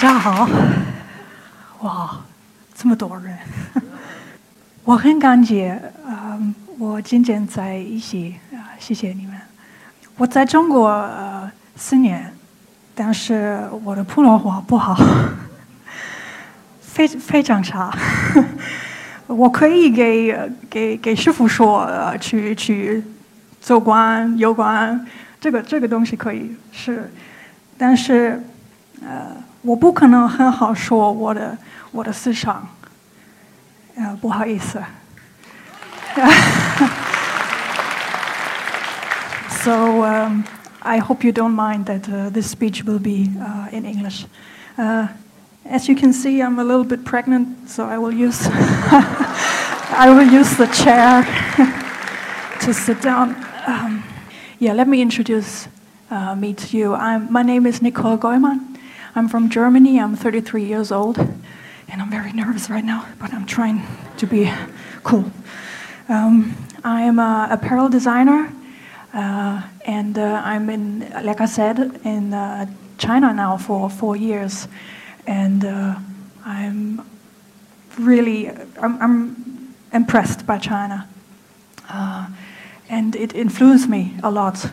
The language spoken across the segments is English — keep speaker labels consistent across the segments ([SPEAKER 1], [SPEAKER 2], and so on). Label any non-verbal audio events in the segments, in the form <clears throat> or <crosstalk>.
[SPEAKER 1] 大家好，哇，这么多人，<laughs> 我很感激，嗯，我今天在一起啊，谢谢你们。我在中国呃四年，但是我的普通话不好，<laughs> 非非常差。<laughs> 我可以给给给师傅说，呃，去去走关游关，这个这个东西可以是，但是呃，<laughs> So, um, I hope you don't mind that uh, this speech will be uh, in English. Uh, as you can see, I'm a little bit pregnant, so I will use <laughs> I will use the chair <laughs> to sit down. Um, yeah, let me introduce me to you. I'm, my name is Nicole Goymann. I'm from Germany. I'm 33 years old, and I'm very nervous right now, but I'm trying to be cool. Um, I am a apparel designer, uh, and uh, I'm in, like I said, in uh, China now for four years and uh, I'm really I'm, I'm, impressed by China, uh, and it influenced me a lot. Uh,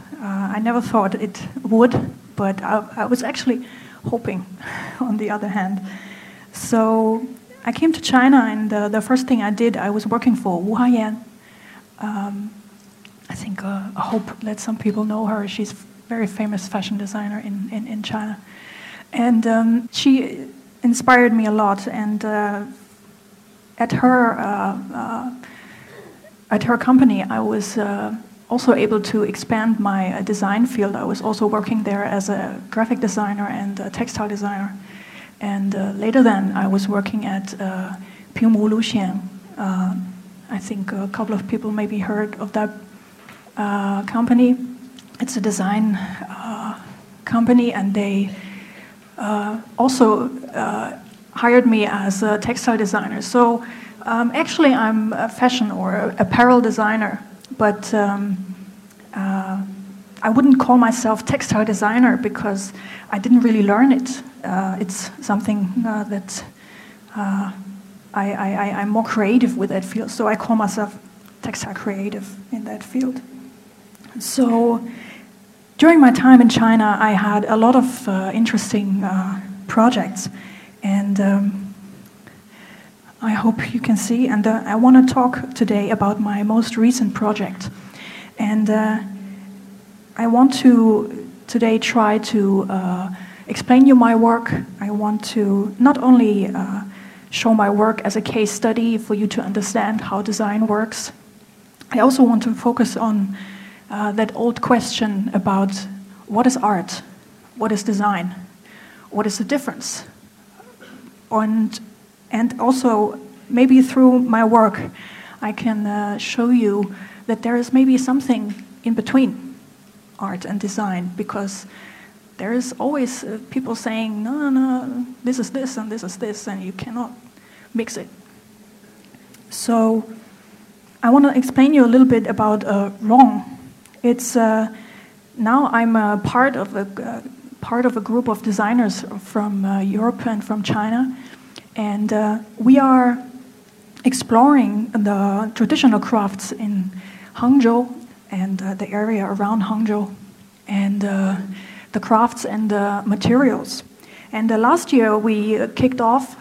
[SPEAKER 1] I never thought it would, but I, I, was actually hoping. <laughs> On the other hand, so I came to China, and the first thing I did, I was working for Wu Haiyan. Um, I think uh, I hope that some people know her. She's very famous fashion designer in, in, in China. And um, she inspired me a lot. And uh, at her uh, uh at her company, I was uh, also able to expand my uh, design field. I was also working there as a graphic designer and a textile designer. And later, then I was working at uh, Pinwu Liuxing. I think a couple of people maybe heard of that company. It's a design company, and they uh, also uh, hired me as a textile designer. So um, actually, I'm a fashion or apparel designer, but um, uh, I wouldn't call myself textile designer because I didn't really learn it. Uh, it's something uh, that uh, I, I, I'm more creative with that field, so I call myself textile creative in that field. So during my time in China, I had a lot of uh, interesting projects, and um, I hope you can see. And uh, I want to talk today about my most recent project, and uh, I want to today try to uh, explain you my work. I want to not only uh, show my work as a case study for you to understand how design works. I also want to focus on uh, that old question about what is art, what is design, what is the difference, and and also maybe through my work, I can uh, show you that there is maybe something in between art and design because there is always uh, people saying no, no, no, this is this and this is this, and you cannot mix it. So. I want to explain you a little bit about uh, Rong it's uh, now I'm a part of a uh, part of a group of designers from uh, Europe and from China, and uh, we are exploring the traditional crafts in Hangzhou and uh, the area around Hangzhou, and uh, the crafts and the materials. And last year we kicked off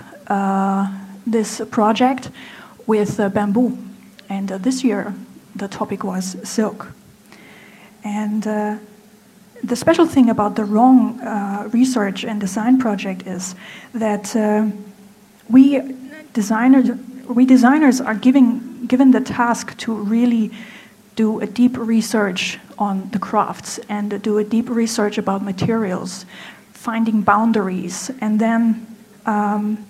[SPEAKER 1] this project with bamboo, and this year the topic was silk. And uh, the special thing about the Rong uh, research and design project is that uh, we designers we designers are giving given the task to really do a deep research on the crafts and do a deep research about materials, finding boundaries, and then um,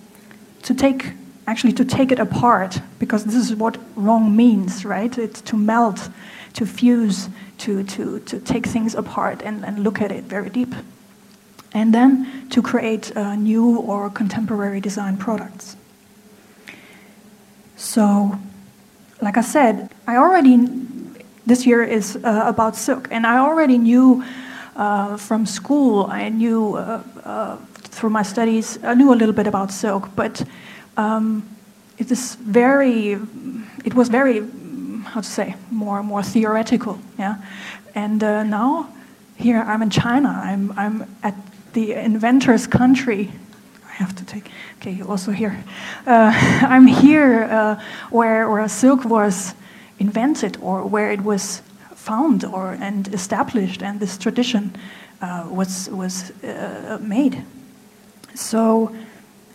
[SPEAKER 1] to take actually to take it apart because this is what Rong means, right? It's to melt, to fuse, to, to, to take things apart and, and look at it very deep. And then to create uh, new or contemporary design products. So, like I said, I already, this year is uh, about silk, and I already knew uh, from school, I knew uh, uh, through my studies, I knew a little bit about silk, but um, it is very, it was very, how to say, more and more theoretical, yeah. And uh, now, here I'm in China. I'm I'm at the inventor's country. I have to take. Okay, also here. Uh, <laughs> I'm here uh, where where silk was invented or where it was found or and established, and this tradition uh, was was uh, made. So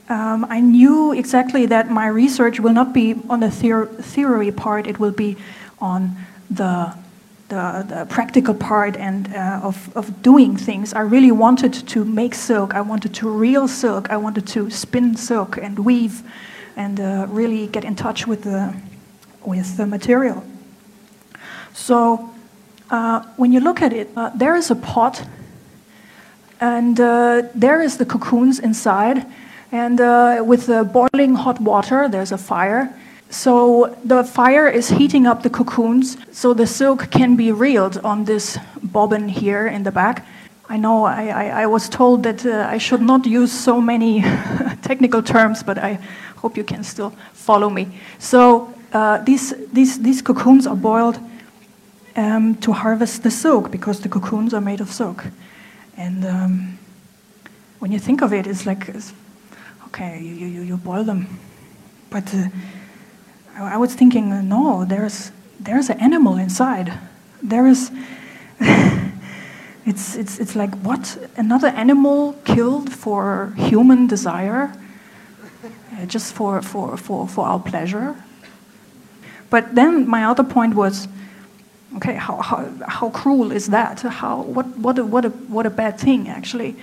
[SPEAKER 1] um, I knew exactly that my research will not be on the theory part; it will be on the the, the practical part and uh, of, of doing things. I really wanted to make silk. I wanted to reel silk. I wanted to spin silk and weave, and uh, really get in touch with the with the material. So uh, when you look at it, uh, there is a pot, and uh, there is the cocoons inside, and uh, with the boiling hot water, there's a fire. So the fire is heating up the cocoons, so the silk can be reeled on this bobbin here in the back. I know I, I, I was told that uh, I should not use so many <laughs> technical terms, but I hope you can still follow me. So uh, these, these, these cocoons are boiled um, to harvest the silk because the cocoons are made of silk. And um, when you think of it, it's like, it's, okay, you, you, you boil them. But uh, I was thinking, no, there's, there's an animal inside. There is, <laughs> it's, it's, it's like, what? Another animal killed for human desire? Uh, just for, for, for, for our pleasure? But then my other point was, Okay, how, how, how cruel is that? How, what, what, a, what, a, what a bad thing, actually.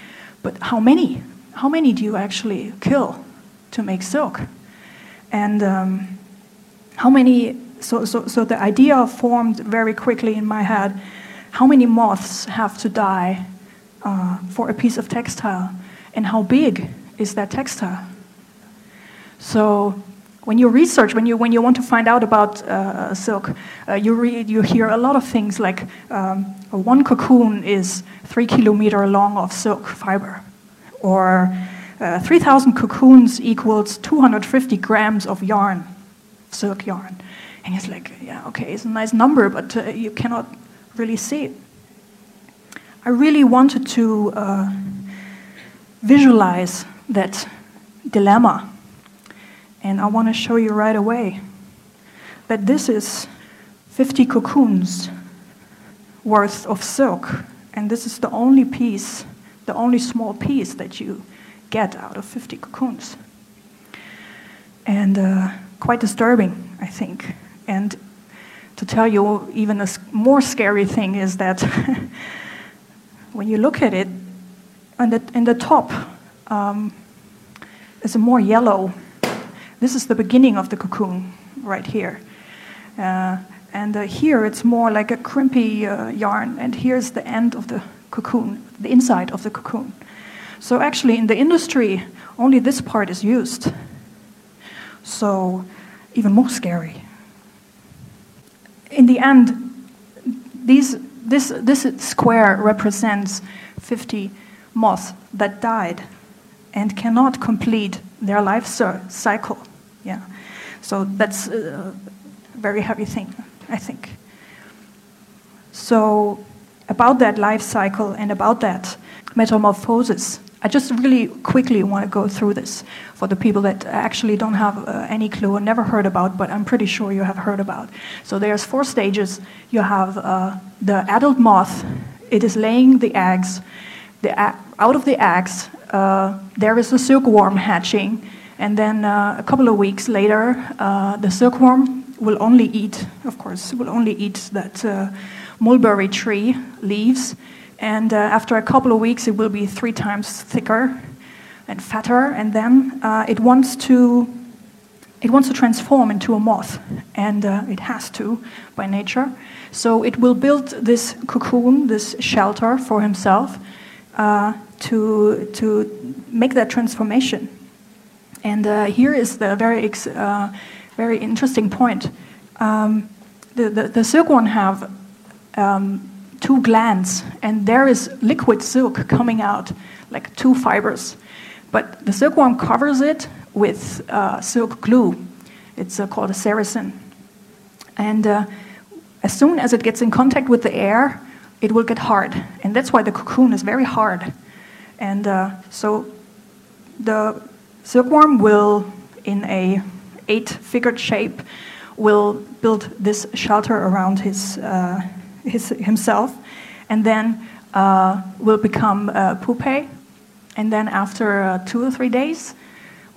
[SPEAKER 1] But how many? How many do you actually kill to make silk? And um, how many? So, so, so the idea formed very quickly in my head how many moths have to die uh, for a piece of textile? And how big is that textile? So when you research, when you, when you want to find out about uh, silk, uh, you, read, you hear a lot of things like um, one cocoon is three kilometer long of silk fiber, or uh, 3,000 cocoons equals 250 grams of yarn, silk yarn. And it's like, yeah, okay, it's a nice number, but uh, you cannot really see it. I really wanted to uh, visualize that dilemma and I want to show you right away that this is 50 cocoons worth of silk. And this is the only piece, the only small piece that you get out of 50 cocoons. And uh, quite disturbing, I think. And to tell you even a more scary thing is that <laughs> when you look at it, on the, in the top um, is a more yellow this is the beginning of the cocoon right here. Uh, and uh, here it's more like a crimpy uh, yarn, and here's the end of the cocoon, the inside of the cocoon. So actually, in the industry, only this part is used. So, even more scary. In the end, these, this, this square represents 50 moths that died and cannot complete their life cycle. Yeah. So that's a very heavy thing, I think. So, about that life cycle and about that metamorphosis, I just really quickly want to go through this for the people that actually don't have uh, any clue or never heard about, but I'm pretty sure you have heard about. So there's four stages. You have uh, the adult moth. It is laying the eggs. The, out of the eggs, uh, there is a silkworm hatching, and then uh, a couple of weeks later, uh, the silkworm will only eat, of course, will only eat that uh, mulberry tree leaves, and uh, after a couple of weeks, it will be three times thicker and fatter, and then uh, it wants to. It wants to transform into a moth, and it has to by nature. So it will build this cocoon, this shelter for himself, to, to make that transformation. And uh, here is the very, uh, very interesting point. Um, the, the, the silkworm have um, two glands, and there is liquid silk coming out, like two fibers. But the silkworm covers it with uh, silk glue. It's uh, called a sericin. And uh, as soon as it gets in contact with the air, it will get hard. And that's why the cocoon is very hard. And uh, so the silkworm will, in a eight-figured shape, will build this shelter around his, uh, his himself, and then uh, will become uh, pupae. And then after uh, two or three days,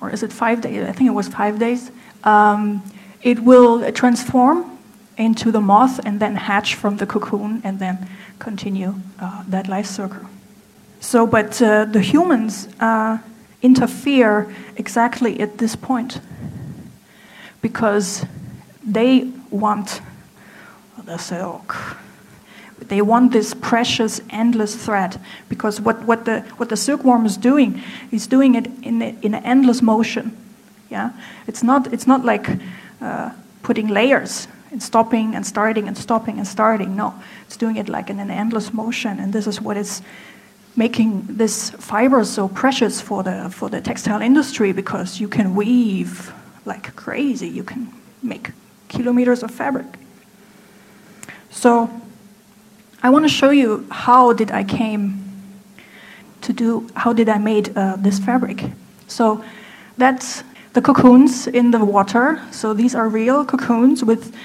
[SPEAKER 1] or is it five days? I think it was five days. Um, it will transform into the moth and then hatch from the cocoon and then continue uh, that life cycle. So, but uh, the humans uh, interfere exactly at this point because they want the silk. They want this precious, endless thread because what, what, the, what the silkworm is doing is doing it in, in an endless motion. Yeah? It's, not, it's not like uh, putting layers and stopping and starting and stopping and starting. No, it's doing it like in an endless motion, and this is what is making this fiber so precious for the for the textile industry because you can weave like crazy. You can make kilometers of fabric. So I want to show you how did I came to do how did I made uh, this fabric. So that's the cocoons in the water. So these are real cocoons with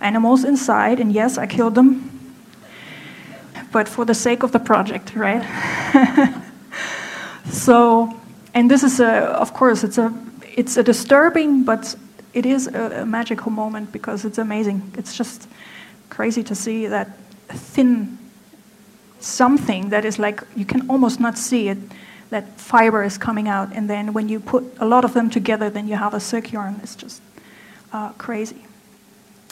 [SPEAKER 1] animals inside, and yes, I killed them, but for the sake of the project, right? <laughs> so, and this is a, of course, it's a, it's a disturbing, but it is a, a magical moment because it's amazing. It's just crazy to see that thin something that is like you can almost not see it that fiber is coming out and then when you put a lot of them together then you have a yarn it's just uh, crazy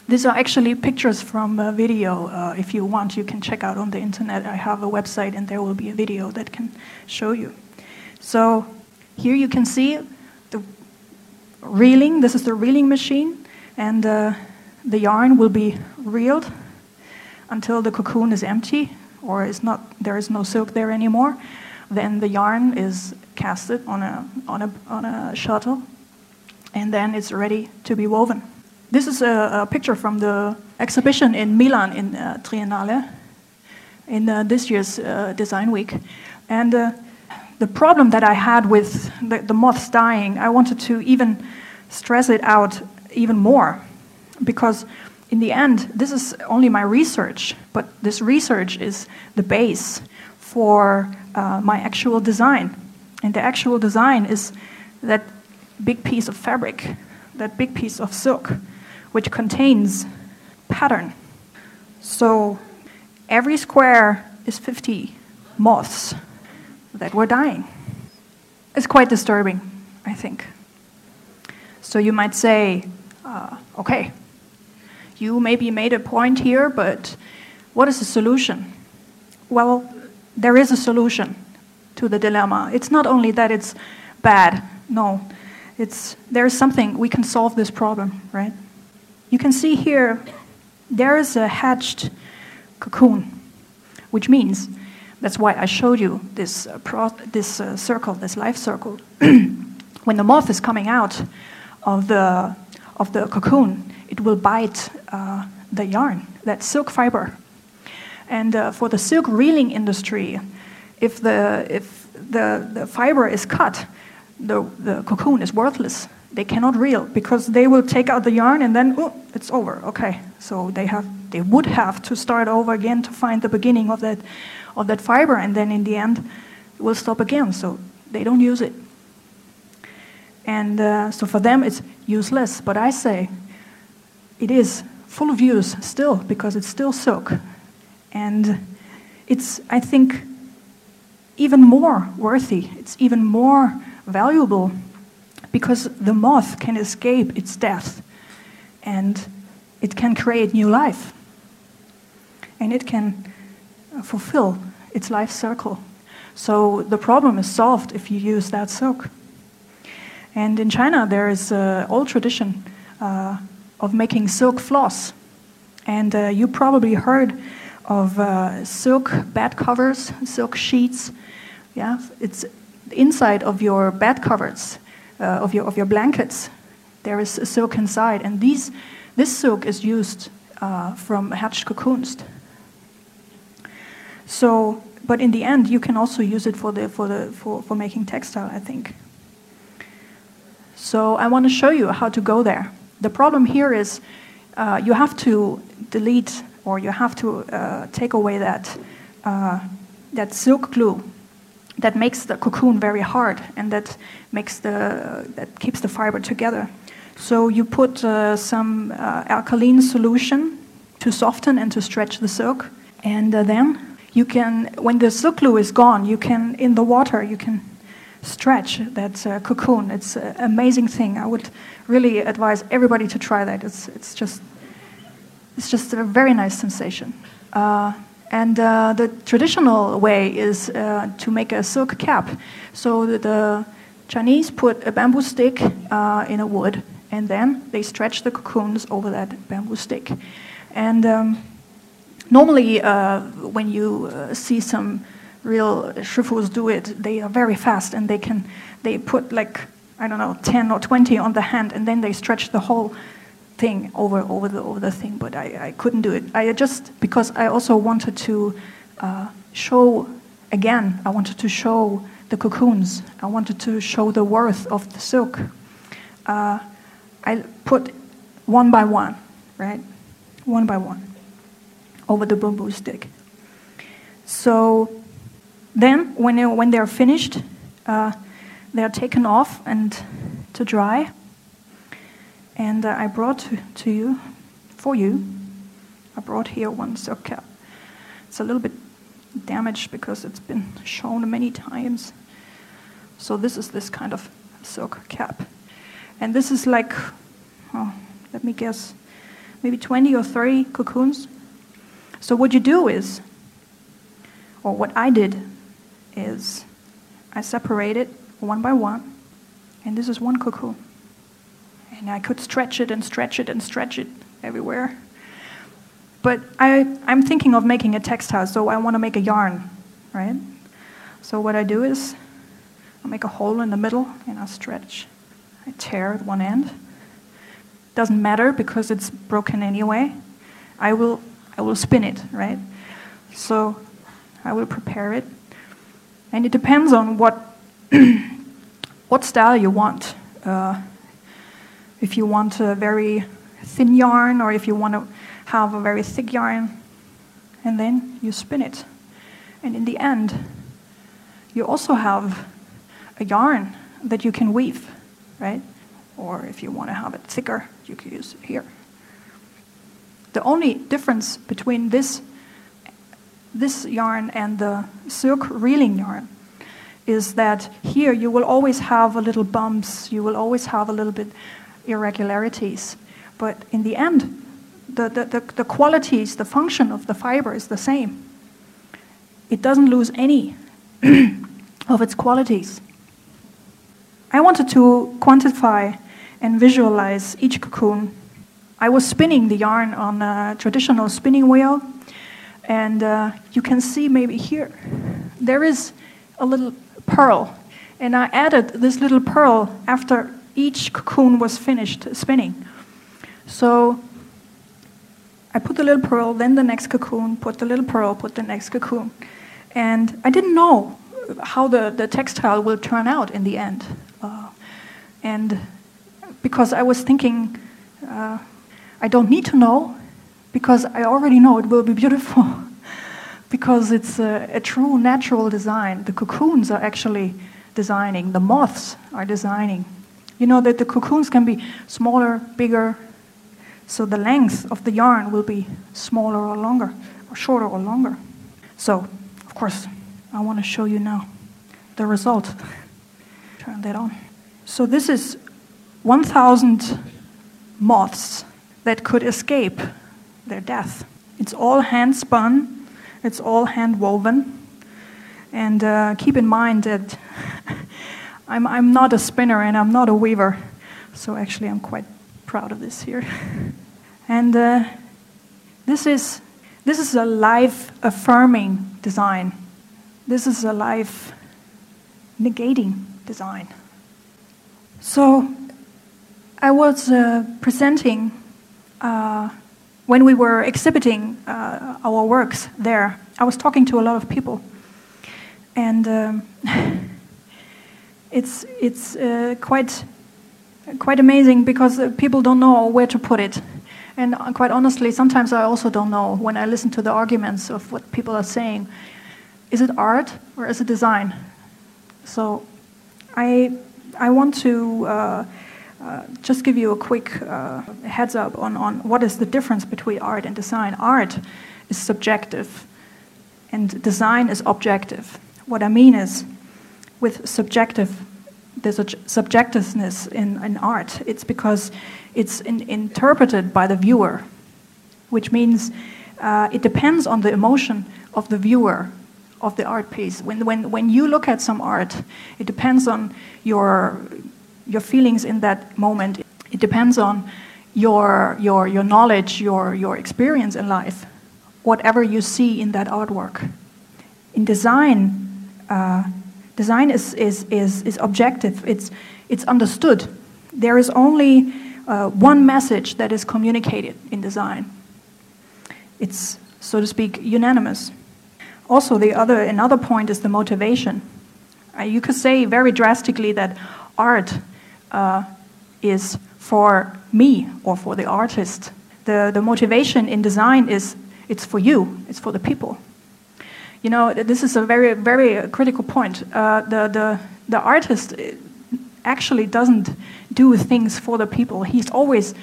[SPEAKER 1] these are actually pictures from a video. Uh, if you want, you can check out on the internet. I have a website, and there will be a video that can show you. So here you can see the reeling. This is the reeling machine, and uh, the yarn will be reeled until the cocoon is empty, or is not. There is no silk there anymore. Then the yarn is casted on a on a on a shuttle, and then it's ready to be woven. This is a, a, picture from the exhibition in Milan in uh, Triennale in uh, this year's uh, Design Week. And uh, the problem that I had with the, the, moths dying, I wanted to even stress it out even more. Because in the end, this is only my research, but this research is the base for uh, my actual design. And the actual design is that big piece of fabric, that big piece of silk which contains pattern. So every square is 50 moths that were dying. It's quite disturbing, I think. So you might say, uh, okay, you maybe made a point here, but what is the solution? Well, there is a solution to the dilemma. It's not only that it's bad, no, it's, there's something we can solve this problem, right? You can see here there is a hatched cocoon, which means that's why I showed you this, uh, this uh, circle, this life circle. <clears throat> when the moth is coming out of the, of the cocoon, it will bite uh, the yarn, that silk fiber. And uh, for the silk reeling industry, if the, if the, the fiber is cut, the, the cocoon is worthless they cannot reel because they will take out the yarn and then oh, it's over. Okay, so they have they would have to start over again to find the beginning of that of that fiber, and then in the end, it will stop again. So they don't use it, and uh, so for them it's useless. But I say it is full of use still because it's still silk, and it's I think even more worthy. It's even more valuable because the moth can escape its death and it can create new life and it can uh, fulfill its life circle. So the problem is solved if you use that silk. And in China, there is an old tradition uh, of making silk floss. And uh, you probably heard of uh, silk bed covers, silk sheets. Yeah, it's inside of your bed covers, uh, of your of your blankets. There is silk inside, and these this silk is used uh, from hatched cocoons. So, but in the end, you can also use it for the for the for, for making textile. I think. So I want to show you how to go there. The problem here is uh, you have to delete or you have to uh, take away that, uh, that silk glue that makes the cocoon very hard and that, makes the, that keeps the fiber together. So you put uh, some uh, alkaline solution to soften and to stretch the silk. And uh, then you can, when the silk glue is gone, you can, in the water, you can stretch that uh, cocoon. It's an amazing thing. I would really advise everybody to try that. It's, it's just it's just a very nice sensation. Uh, and uh, the traditional way is uh, to make a silk cap. So the, Chinese put a bamboo stick uh, in a wood, and then they stretch the cocoons over that bamboo stick. And um, normally, uh, when you see some real shifus do it, they are very fast, and they can they put like I don't know 10 or 20 on the hand, and then they stretch the whole thing over over the over the thing, but I, I couldn't do it. I just because I also wanted to uh, show again. I wanted to show the cocoons. I wanted to show the worth of the silk. Uh, I put one by one, right, one by one, over the bamboo stick. So then, when they, when they're finished, uh, they're taken off and to dry. And uh, I brought to, to you, for you, I brought here one silk cap. It's a little bit damaged because it's been shown many times. So this is this kind of silk cap. And this is like, oh, let me guess, maybe 20 or 30 cocoons. So what you do is, or what I did is, I separate it one by one, and this is one cocoon. And I could stretch it and stretch it and stretch it everywhere. But I, I'm thinking of making a textile, so I want to make a yarn, right? So what I do is I make a hole in the middle and I stretch. I tear at one end. Doesn't matter because it's broken anyway. I will, I will spin it, right? So I will prepare it. And it depends on what, <clears throat> what style you want. Uh, if you want a very thin yarn or if you want to have a very thick yarn, and then you spin it. And in the end, you also have a yarn that you can weave, right? Or if you want to have it thicker, you can use it here. The only difference between this, this yarn and the silk reeling yarn is that here you will always have a little bumps, you will always have a little bit irregularities. But in the end, the, the, the, the qualities, the function of the fiber is the same. It doesn't lose any <clears throat> of its qualities. I wanted to quantify and visualize each cocoon. I was spinning the yarn on a traditional spinning wheel, and uh, you can see maybe here there is a little pearl, and I added this little pearl after each cocoon was finished spinning. So I put the little pearl, then the next cocoon, put the little pearl, put the next cocoon. And I didn't know how the, the textile will turn out in the end. Uh, and because I was thinking, uh, I don't need to know, because I already know it will be beautiful. <laughs> because it's a, a true natural design. The cocoons are actually designing, the moths are designing. You know that the cocoons can be smaller, bigger, so the length of the yarn will be smaller or longer, or shorter or longer. So, of course, I want to show you now the result. <laughs> Turn that on. So this is 1,000 moths that could escape their death. It's all hand spun, it's all hand woven. And uh, keep in mind that <laughs> I'm, I'm not a spinner and I'm not a weaver, so actually I'm quite proud of this here. <laughs> and uh, this is This is a life affirming design. This is a life negating design. So I was uh, presenting uh, when we were exhibiting uh, our works there. I was talking to a lot of people, and um, <laughs> it's it's uh, quite quite amazing because uh, people don't know where to put it. And uh, quite honestly, sometimes I also don't know when I listen to the arguments of what people are saying. Is it art or is it design? So I, I want to uh, uh, just give you a quick uh, heads up on, on what is the difference between art and design. Art is subjective, and design is objective. What I mean is, with subjective, there's a subjectiveness in, in art. It's because it's in, interpreted by the viewer, which means uh, it depends on the emotion of the viewer of the art piece. When, when, when you look at some art, it depends on your, your feelings in that moment. It depends on your, your, your knowledge, your, your experience in life, whatever you see in that artwork. In design, uh, design is, is, is, is objective, it's, it's understood. There is only uh, one message that is communicated in design. It's, so to speak, unanimous. Also, the other, another point is the motivation. Uh, you could say very drastically that art uh, is for me or for the artist. The, the motivation in design is it's for you, it's for the people. You know, this is a very, very critical point. Uh, the, the, the artist actually doesn't do things for the people. He's always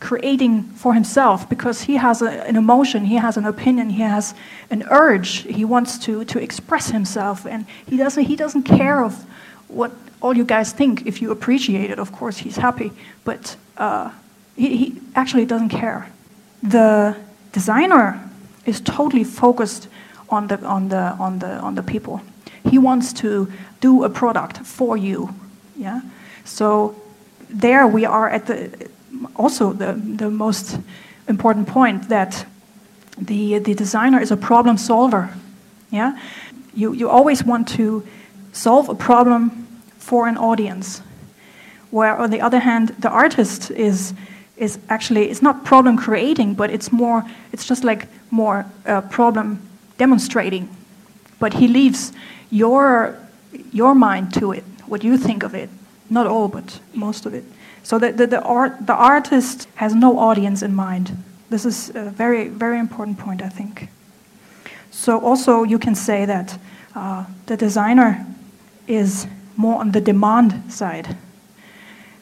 [SPEAKER 1] creating for himself because he has a, an emotion, he has an opinion, he has an urge. He wants to, to express himself, and he doesn't, he doesn't care of what all you guys think. If you appreciate it, of course, he's happy, but uh, he, he actually doesn't care. The designer is totally focused on the, on, the, on, the, on the people. He wants to do a product for you. Yeah? So there we are at the also the, the most important point that the, the designer is a problem solver. Yeah? You, you always want to solve a problem for an audience. Where, on the other hand, the artist is, is actually, it's not problem creating, but it's more, it's just like more uh, problem demonstrating. But he leaves your, your mind to it, what you think of it. Not all, but most of it. So the, the, the, art, the artist has no audience in mind. This is a very, very important point, I think. So also you can say that uh, the designer is more on the demand side,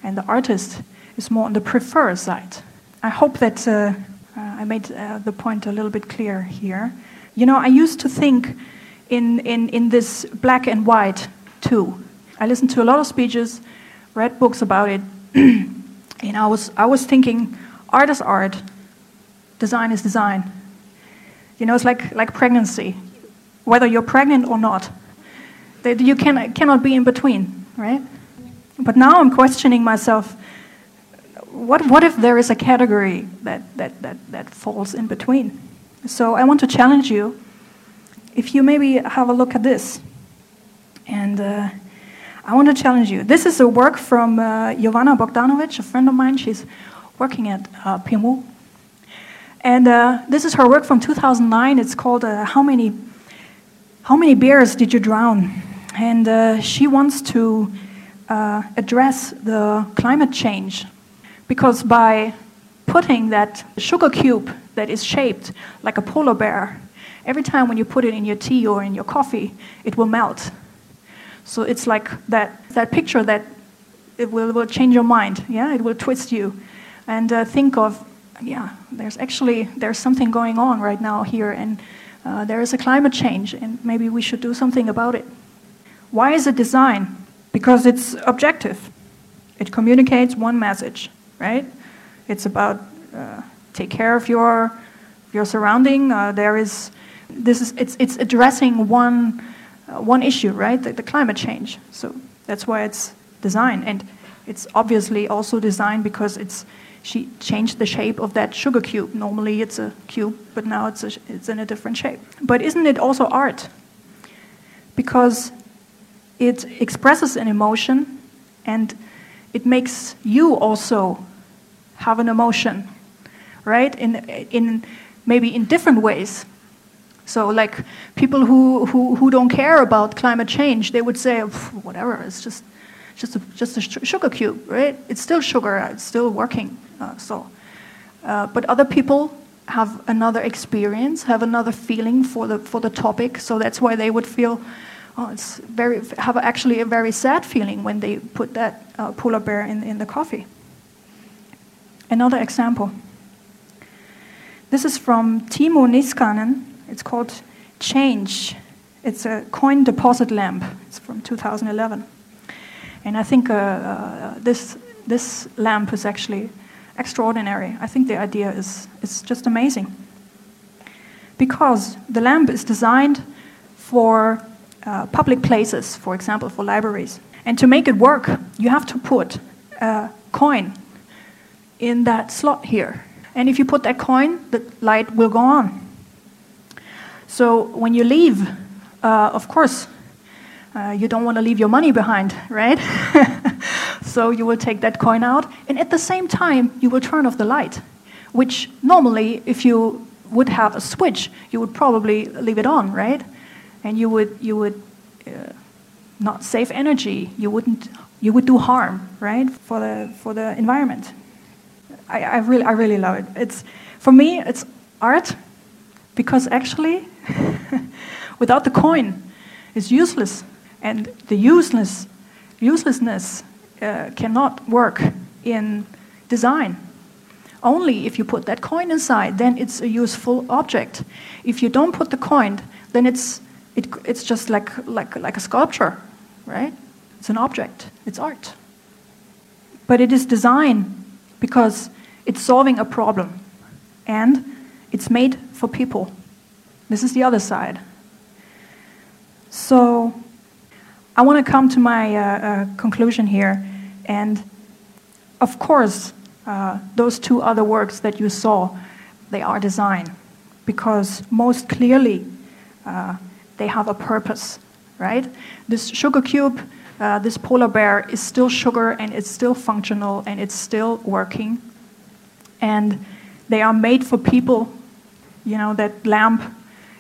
[SPEAKER 1] and the artist is more on the prefer side. I hope that uh, uh, I made uh, the point a little bit clear here. You know, I used to think in, in, in this black and white too. I listened to a lot of speeches, read books about it, <clears throat> and I was, I was thinking, art is art, design is design. You know, it's like, like pregnancy. Whether you're pregnant or not, that you can, cannot be in between, right? But now I'm questioning myself what, what if there is a category that, that, that, that falls in between? So I want to challenge you if you maybe have a look at this and uh, I want to challenge you. This is a work from uh, Jovana Bogdanovic, a friend of mine. She's working at uh, PMU. And uh, this is her work from 2009. It's called uh, How, Many, How Many Bears Did You Drown? And uh, she wants to uh, address the climate change. Because by putting that sugar cube that is shaped like a polar bear, every time when you put it in your tea or in your coffee, it will melt so it's like that, that picture that it will, will change your mind, yeah? It will twist you. And uh, think of, yeah, there's actually, there's something going on right now here, and uh, there is a climate change, and maybe we should do something about it. Why is it design? Because it's objective. It communicates one message, right? It's about uh, take care of your, your surrounding. Uh, there is, this is, it's, it's addressing one uh, one issue, right? The, the, climate change. So that's why it's designed, and it's obviously also designed because it's she changed the shape of that sugar cube. Normally it's a cube, but now it's, a, it's in a different shape. But isn't it also art? Because it expresses an emotion and it makes you also have an emotion, right? In, in maybe in different ways. So, like people who, who, who don't care about climate change, they would say, whatever, it's just, just, a, just a sugar cube, right? It's still sugar, it's still working. Uh, so, uh, but other people have another experience, have another feeling for the, for the topic, so that's why they would feel, oh, it's very, have actually a very sad feeling when they put that uh, polar bear in, in the coffee. Another example. This is from Timo Niskanen. It's called Change. It's a coin deposit lamp. It's from 2011. And I think uh, uh, this, this lamp is actually extraordinary. I think the idea is, is just amazing. Because the lamp is designed for uh, public places, for example, for libraries. And to make it work, you have to put a coin in that slot here. And if you put that coin, the light will go on. So when you leave, uh, of course, uh, you don't want to leave your money behind, right? <laughs> so you will take that coin out, and at the same time, you will turn off the light, which normally, if you would have a switch, you would probably leave it on, right? And you would, you would uh, not save energy. You wouldn't, you would do harm, right, for the, for the environment. I, I, really, I really love it. It's, for me, it's art because actually, <laughs> without the coin, it's useless. And the useless, uselessness uh, cannot work in design. Only if you put that coin inside, then it's a useful object. If you don't put the coin, then it's, it, it's just like, like, like a sculpture, right? It's an object, it's art. But it is design because it's solving a problem and it's made for people. This is the other side. So I want to come to my uh, uh, conclusion here. And of course, uh, those two other works that you saw, they are design because most clearly uh, they have a purpose, right? This sugar cube, uh, this polar bear is still sugar and it's still functional and it's still working and they are made for people. You know, that lamp,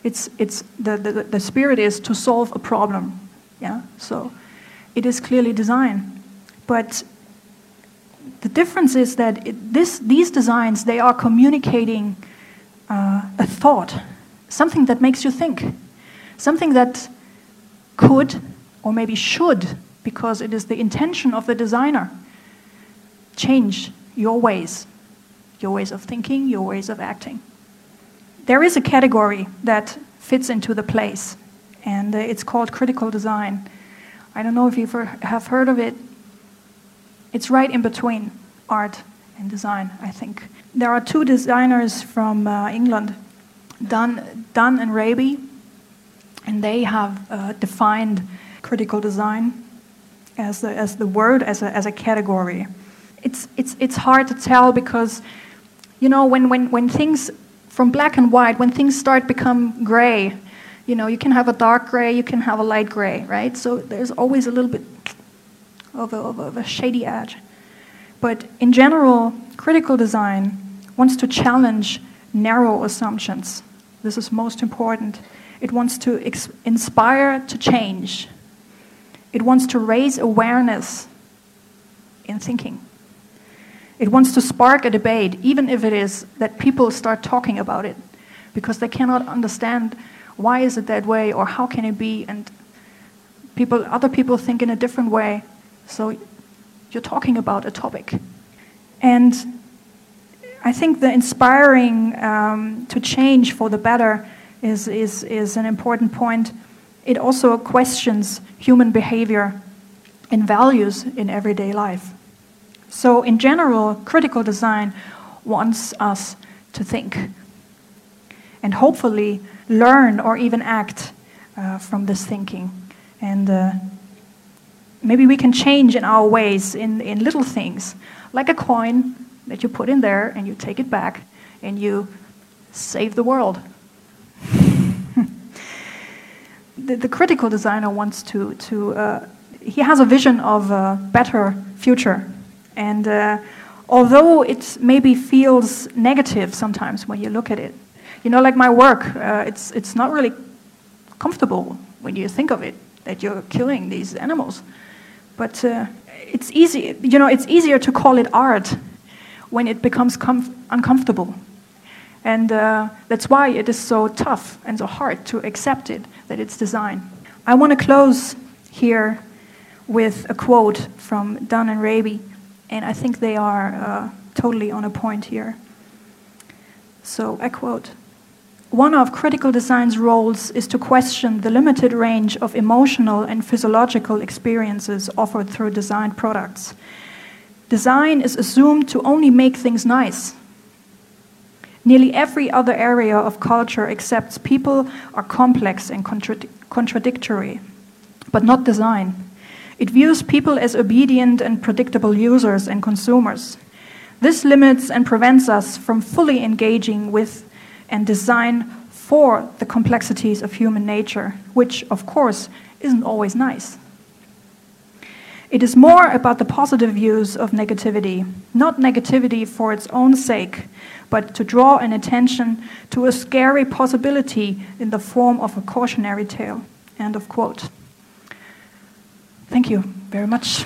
[SPEAKER 1] it's, it's the, the, the spirit is to solve a problem. Yeah, so it is clearly designed. But the difference is that it, this, these designs, they are communicating uh, a thought, something that makes you think, something that could or maybe should, because it is the intention of the designer, change your ways your ways of thinking, your ways of acting. There is a category that fits into the place, and uh, it's called critical design. I don't know if you have heard of it. It's right in between art and design, I think. There are two designers from uh, England, Dunne, Dunne and Raby, and they have uh, defined critical design as the, as the word, as a, as a category. It's, it's, it's hard to tell because you know, when, when, when things from black and white, when things start become gray, you know, you can have a dark gray, you can have a light gray, right? So there's always a little bit of a, of a, of a shady edge. But in general, critical design wants to challenge narrow assumptions. This is most important. It wants to inspire to change. It wants to raise awareness in thinking. It wants to spark a debate, even if it is that people start talking about it, because they cannot understand why is it that way or how can it be, and people, other people think in a different way. So you're talking about a topic. And I think the inspiring um, to change for the better is, is, is an important point. It also questions human behavior and values in everyday life. So, in general, critical design wants us to think and hopefully learn or even act uh, from this thinking. And uh, maybe we can change in our ways in, in little things, like a coin, that you put in there and you take it back and you save the world. The, the, critical designer wants to, to uh, he has a vision of a better future. And uh, although it maybe feels negative sometimes when you look at it, you know, like my work, uh, it's, it's not really comfortable when you think of it, that you're killing these animals. But uh, it's easy, you know, it's easier to call it art when it becomes uncomfortable. And uh, that's why it is so tough and so hard to accept it, that it's design. I want to close here with a quote from Dunne and Raby, and I think they are uh, totally on a point here. So I quote One of critical design's roles is to question the limited range of emotional and physiological experiences offered through designed products. Design is assumed to only make things nice. Nearly every other area of culture accepts people are complex and contrad contradictory, but not design. It views people as obedient and predictable users and consumers. This limits and prevents us from fully engaging with and design for the complexities of human nature, which, of course, isn't always nice. It is more about the positive use of negativity, not negativity for its own sake, but to draw an attention to a scary possibility in the form of a cautionary tale. End of quote. Thank you very much.